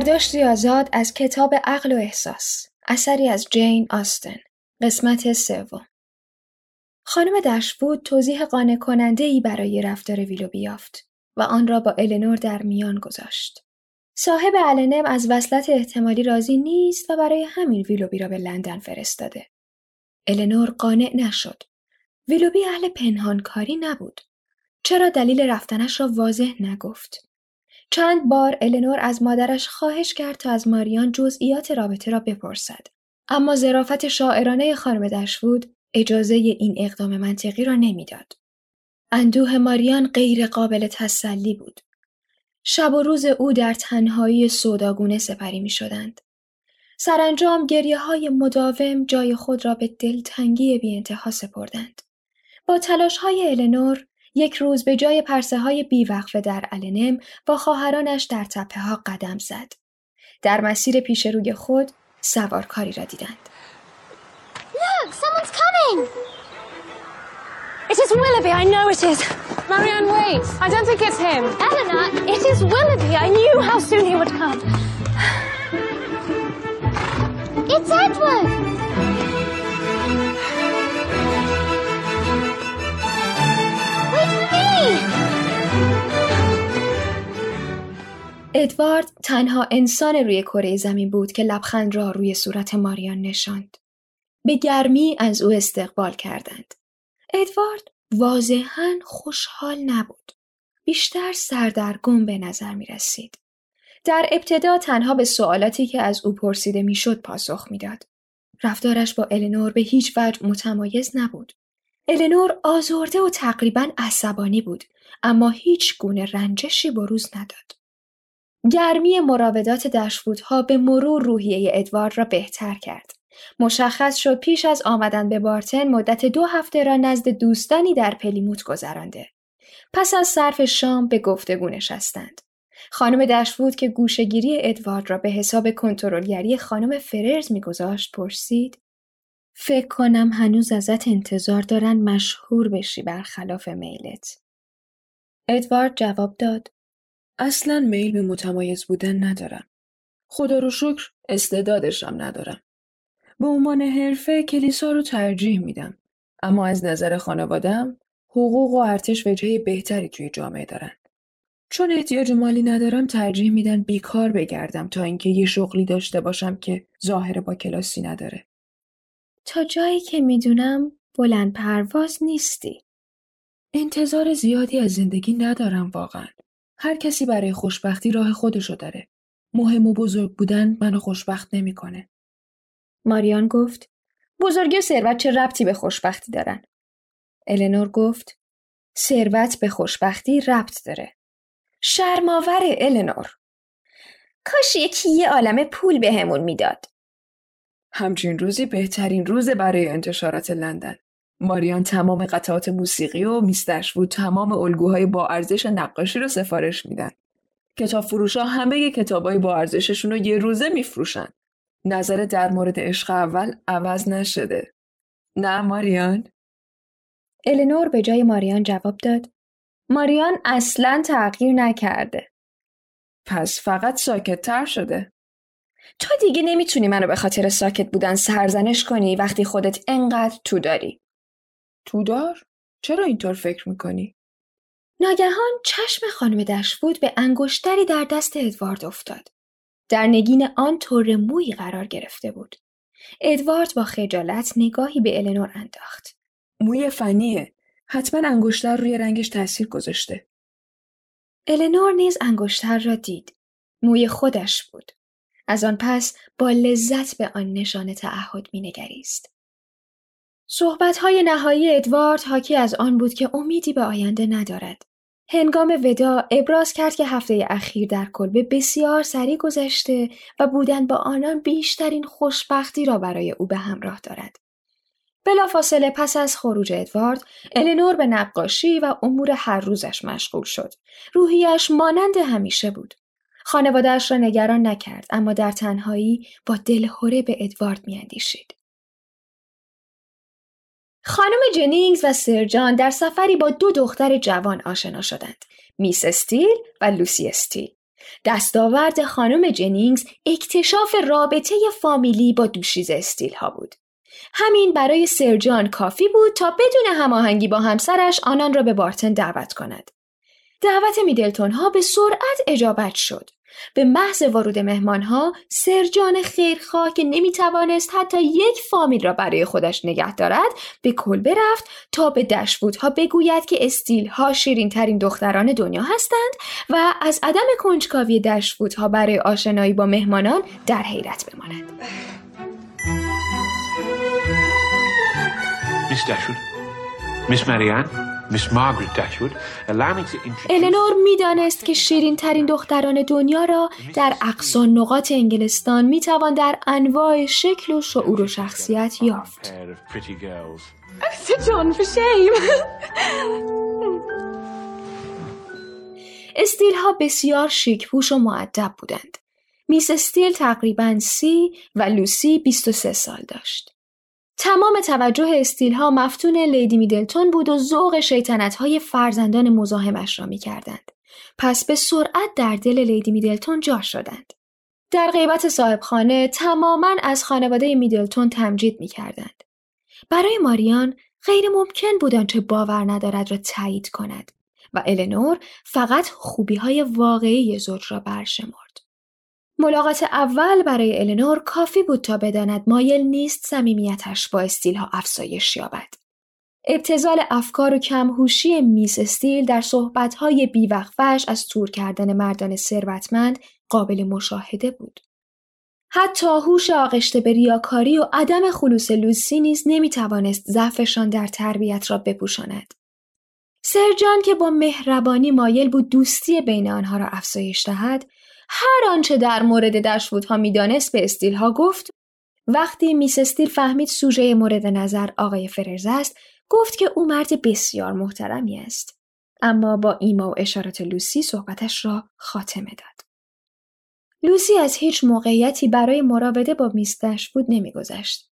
برداشتی آزاد از کتاب عقل و احساس اثری از جین آستن قسمت سوم خانم دشفود توضیح قانع کننده ای برای رفتار ویلو بیافت و آن را با النور در میان گذاشت. صاحب النم از وصلت احتمالی راضی نیست و برای همین ویلوبی را به لندن فرستاده. النور قانع نشد. ویلوبی اهل پنهانکاری نبود. چرا دلیل رفتنش را واضح نگفت؟ چند بار النور از مادرش خواهش کرد تا از ماریان جزئیات رابطه را بپرسد. اما ظرافت شاعرانه خانم دشوود اجازه این اقدام منطقی را نمی‌داد. اندوه ماریان غیر قابل تسلی بود. شب و روز او در تنهایی سوداگونه سپری می شدند. سرانجام گریه های مداوم جای خود را به دلتنگی بی انتها سپردند. با تلاش های النور یک روز به جای پرسه های بیوقفه در النم با خواهرانش در تپه ها قدم زد. در مسیر پیش روی خود سوارکاری را دیدند. Look, someone's coming! It is Willoughby, I know it is. Marianne, wait. I don't think it's him. Eleanor, it is Willoughby. I knew how soon he would come. It's Edward! ادوارد تنها انسان روی کره زمین بود که لبخند را روی صورت ماریان نشاند. به گرمی از او استقبال کردند. ادوارد واضحا خوشحال نبود. بیشتر سردرگم به نظر می رسید. در ابتدا تنها به سوالاتی که از او پرسیده می‌شد پاسخ می‌داد. رفتارش با النور به هیچ وجه متمایز نبود. النور آزرده و تقریبا عصبانی بود اما هیچ گونه رنجشی بروز نداد. گرمی مراودات دشفودها به مرور روحیه ادوارد را بهتر کرد. مشخص شد پیش از آمدن به بارتن مدت دو هفته را نزد دوستانی در پلیموت گذرانده. پس از صرف شام به گفتگو نشستند. خانم دشفود که گوشگیری ادوارد را به حساب کنترلگری خانم فررز میگذاشت پرسید فکر کنم هنوز ازت انتظار دارن مشهور بشی برخلاف میلت. ادوارد جواب داد اصلا میل به متمایز بودن ندارم. خدا رو شکر استعدادشم ندارم. به عنوان حرفه کلیسا رو ترجیح میدم. اما از نظر خانوادم حقوق و ارتش وجهه بهتری توی جامعه دارن. چون احتیاج مالی ندارم ترجیح میدن بیکار بگردم تا اینکه یه شغلی داشته باشم که ظاهر با کلاسی نداره. تا جایی که می‌دونم بلند پرواز نیستی. انتظار زیادی از زندگی ندارم واقعا. هر کسی برای خوشبختی راه خودشو داره. مهم و بزرگ بودن منو خوشبخت نمی‌کنه. ماریان گفت بزرگی و ثروت چه ربطی به خوشبختی دارن؟ النور گفت ثروت به خوشبختی ربط داره. شرماور النور. کاش یکی یه عالم پول بهمون به می‌داد. همچین روزی بهترین روز برای انتشارات لندن. ماریان تمام قطعات موسیقی و میستش بود تمام الگوهای با ارزش نقاشی رو سفارش میدن. کتاب فروشا همه کتابای با ارزششون رو یه روزه میفروشن. نظر در مورد عشق اول عوض نشده. نه ماریان؟ الینور به جای ماریان جواب داد. ماریان اصلا تغییر نکرده. پس فقط ساکت تر شده. تو دیگه نمی‌تونی منو به خاطر ساکت بودن سرزنش کنی وقتی خودت انقدر تو داری. تو دار؟ چرا اینطور فکر می‌کنی؟ ناگهان چشم خانم دشوود به انگشتری در دست ادوارد افتاد. در نگین آن طور موی قرار گرفته بود. ادوارد با خجالت نگاهی به النور انداخت. موی فنیه. حتما انگشتر روی رنگش تاثیر گذاشته. النور نیز انگشتر را دید. موی خودش بود. از آن پس با لذت به آن نشان تعهد مینگریست. صحبتهای نهایی ادوارد حاکی از آن بود که امیدی به آینده ندارد. هنگام ودا ابراز کرد که هفته اخیر در کلبه بسیار سریع گذشته و بودن با آنان بیشترین خوشبختی را برای او به همراه دارد. بلافاصله پس از خروج ادوارد، الینور به نقاشی و امور هر روزش مشغول شد. روحیش مانند همیشه بود. خانوادهش را نگران نکرد اما در تنهایی با دلهوره به ادوارد میاندیشید. خانم جنینگز و سرجان در سفری با دو دختر جوان آشنا شدند. میس استیل و لوسی استیل. دستاورد خانم جنینگز اکتشاف رابطه فامیلی با دوشیز استیل ها بود. همین برای سرجان کافی بود تا بدون هماهنگی با همسرش آنان را به بارتن دعوت کند. دعوت میدلتون ها به سرعت اجابت شد. به محض ورود مهمانها سرجان خیرخواه که نمی‌توانست حتی یک فامیل را برای خودش نگه دارد به کلبه رفت تا به دشبودها بگوید که استیل ها شیرین ترین دختران دنیا هستند و از عدم کنجکاوی دشبودها برای آشنایی با مهمانان در حیرت بماند. Miss Dashwood, Miss Marianne, Miss Margaret Dashwood, allow me to introduce... النور می‌دانست که شیرین ترین دختران دنیا را در اقصا نقاط انگلستان می‌توان در انواع شکل و شعور و شخصیت یافت. shame. استیل ها بسیار شیک پوش و معدب بودند. میس استیل تقریبا سی و لوسی 23 سال داشت. تمام توجه استیل ها مفتون لیدی میدلتون بود و ذوق شیطنت های فرزندان مزاحمش را می کردند. پس به سرعت در دل لیدی میدلتون جا شدند. در غیبت صاحبخانه تماما از خانواده میدلتون تمجید می کردند. برای ماریان غیر ممکن بود آنچه باور ندارد را تایید کند و النور فقط خوبی های واقعی زوج را برشمرد. ملاقات اول برای النور کافی بود تا بداند مایل نیست صمیمیتش با استیلها افزایش یابد. ابتزال افکار و کمهوشی میس استیل در صحبتهای بیوقفش از تور کردن مردان ثروتمند قابل مشاهده بود. حتی هوش آغشته به ریاکاری و عدم خلوص لوسی نیز نمی‌توانست ضعفشان در تربیت را بپوشاند. سرجان که با مهربانی مایل بود دوستی بین آنها را افزایش دهد، هر آنچه در مورد دشوودها می‌دانست به استیلها گفت وقتی میس استیل فهمید سوژه مورد نظر آقای فررز است گفت که او مرد بسیار محترمی است. اما با ایما و اشارات لوسی صحبتش را خاتمه داد. لوسی از هیچ موقعیتی برای مراوده با میس دشوود نمیگذشت.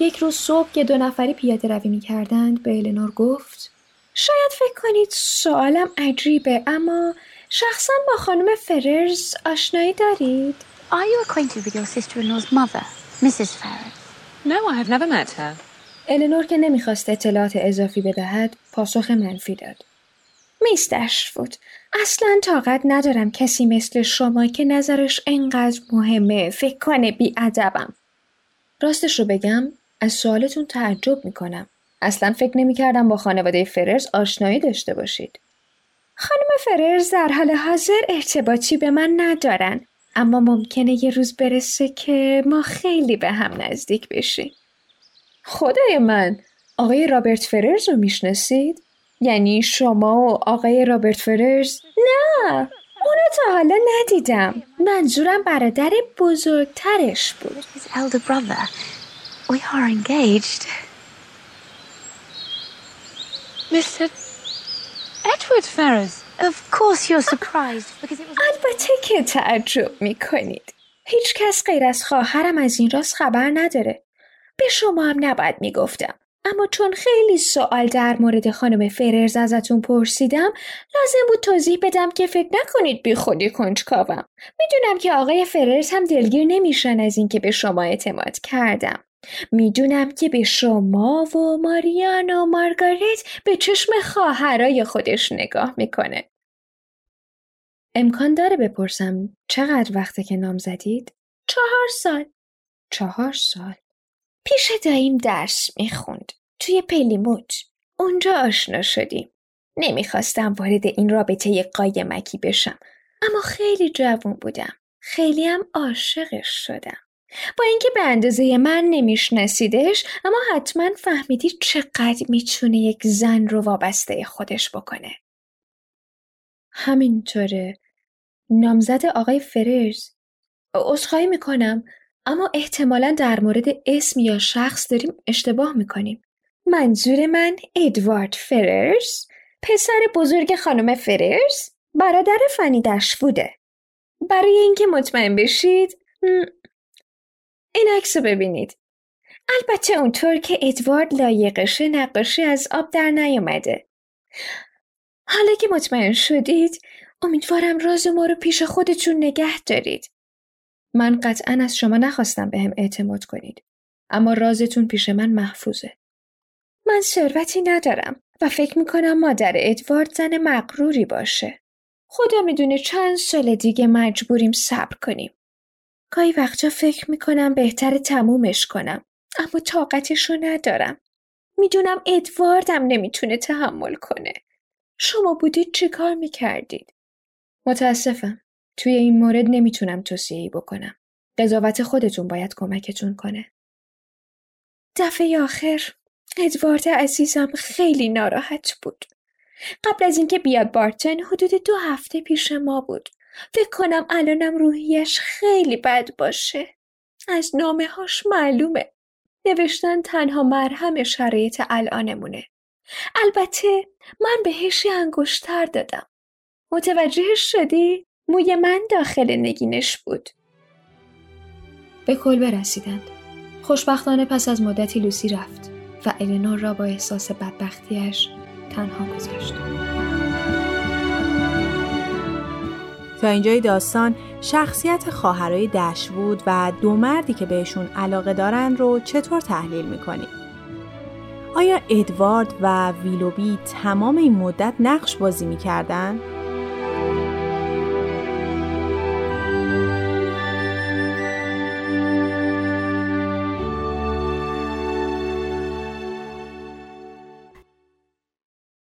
یک روز صبح که دو نفری پیاده روی می کردند به النور گفت شاید فکر کنید سوالم عجیبه اما شخصا با خانم فررز آشنایی دارید؟ Are you acquainted with your sister-in-law's mother, Mrs. Farron? No, I have never met her. النور که نمی‌خواست اطلاعات اضافی بدهد پاسخ منفی داد. میس دشفود اصلا طاقت ندارم کسی مثل شما که نظرش انقدر مهمه فکر کنه بیادبم. راستش رو بگم از سوالتون تعجب می‌کنم. اصلا فکر نمی‌کردم با خانواده فررز آشنایی داشته باشید. خانم فررز در حال حاضر ارتباطی به من ندارن اما ممکنه یه روز برسه که ما خیلی به هم نزدیک بشیم. خدای من آقای رابرت فررز رو می‌شناسید؟ یعنی شما و آقای رابرت فررز؟ نه اونو تا حالا ندیدم منظورم برادر بزرگترش بود His elder brother. We are engaged. Mr. Edward Ferrars. Of course you're surprised because it was... البته که تعجب می‌کنید هیچ کس غیر از خواهرم از این راست خبر نداره. به شما هم نباید می‌گفتم. اما چون خیلی سوال در مورد خانم فررز ازتون پرسیدم لازم بود توضیح بدم که فکر نکنید بی خودی کنجکاوم. می‌دونم که آقای فررز هم دلگیر نمیشن از اینکه به شما اعتماد کردم. می‌دونم که به شما و ماریان و مارگارت به چشم خواهرای خودش نگاه می‌کنه. امکان داره بپرسم چقدر وقته که نام زدید؟ چهار سال. چهار سال. پیش داییم درس می‌خوند. توی پلیموت. اونجا آشنا شدیم. نمی‌خواستم وارد این رابطه قایمکی بشم. اما خیلی جوون بودم. خیلی هم عاشقش شدم. با اینکه به اندازه من نمیشناسیدش اما حتما فهمیدی چقدر می‌تونه یک زن رو وابسته خودش بکنه. همینطوره. نامزد آقای فررز. عذرخواهی می‌کنم اما احتمالا در مورد اسم یا شخص داریم اشتباه می‌کنیم. منظور من ادوارد فررز پسر بزرگ خانم فررز برادر فنی دشووده. برای اینکه مطمئن بشید این عکس رو ببینید. البته اونطور که ادوارد لایقشه نقاشی از آب در نیومده. حالا که مطمئن شدید امیدوارم راز ما رو پیش خودتون نگه دارید. من قطعا از شما نخواستم به هم اعتماد کنید. اما رازتون پیش من محفوظه. من ثروتی ندارم و فکر می‌کنم مادر ادوارد زن مقروری باشه. خدا می‌دونه چند سال دیگه مجبوریم صبر کنیم. گاهی وقتا فکر می‌کنم بهتر تمومش کنم اما طاقتشو ندارم. می‌دونم ادواردم نمی‌تونه تحمل کنه. شما بودید چی کار می‌کردید؟ متاسفم. توی این مورد نمی‌تونم توصیه‌ای بکنم. قضاوت خودتون باید کمکتون کنه. دفعه آخر ادوارد عزیزم خیلی ناراحت بود. قبل از اینکه بیاد بارتن حدود دو هفته پیش ما بود. فکر کنم الانم روحیش خیلی بد باشه. از نامه هاش معلومه. نوشتن تنها مرهم شرایط الانمونه. البته من بهش انگشتر دادم. متوجهش شدی؟ موی من داخل نگینش بود. به کل برسیدند. خوشبختانه پس از مدتی لوسی رفت و الینور را با احساس بدبختیش تنها گذاشت. تا اینجای داستان شخصیت خواهرای دشوود و دو مردی که بهشون علاقه دارن رو چطور تحلیل می‌کنیم؟ آیا ادوارد و ویلوبی تمام این مدت نقش بازی می‌کردن؟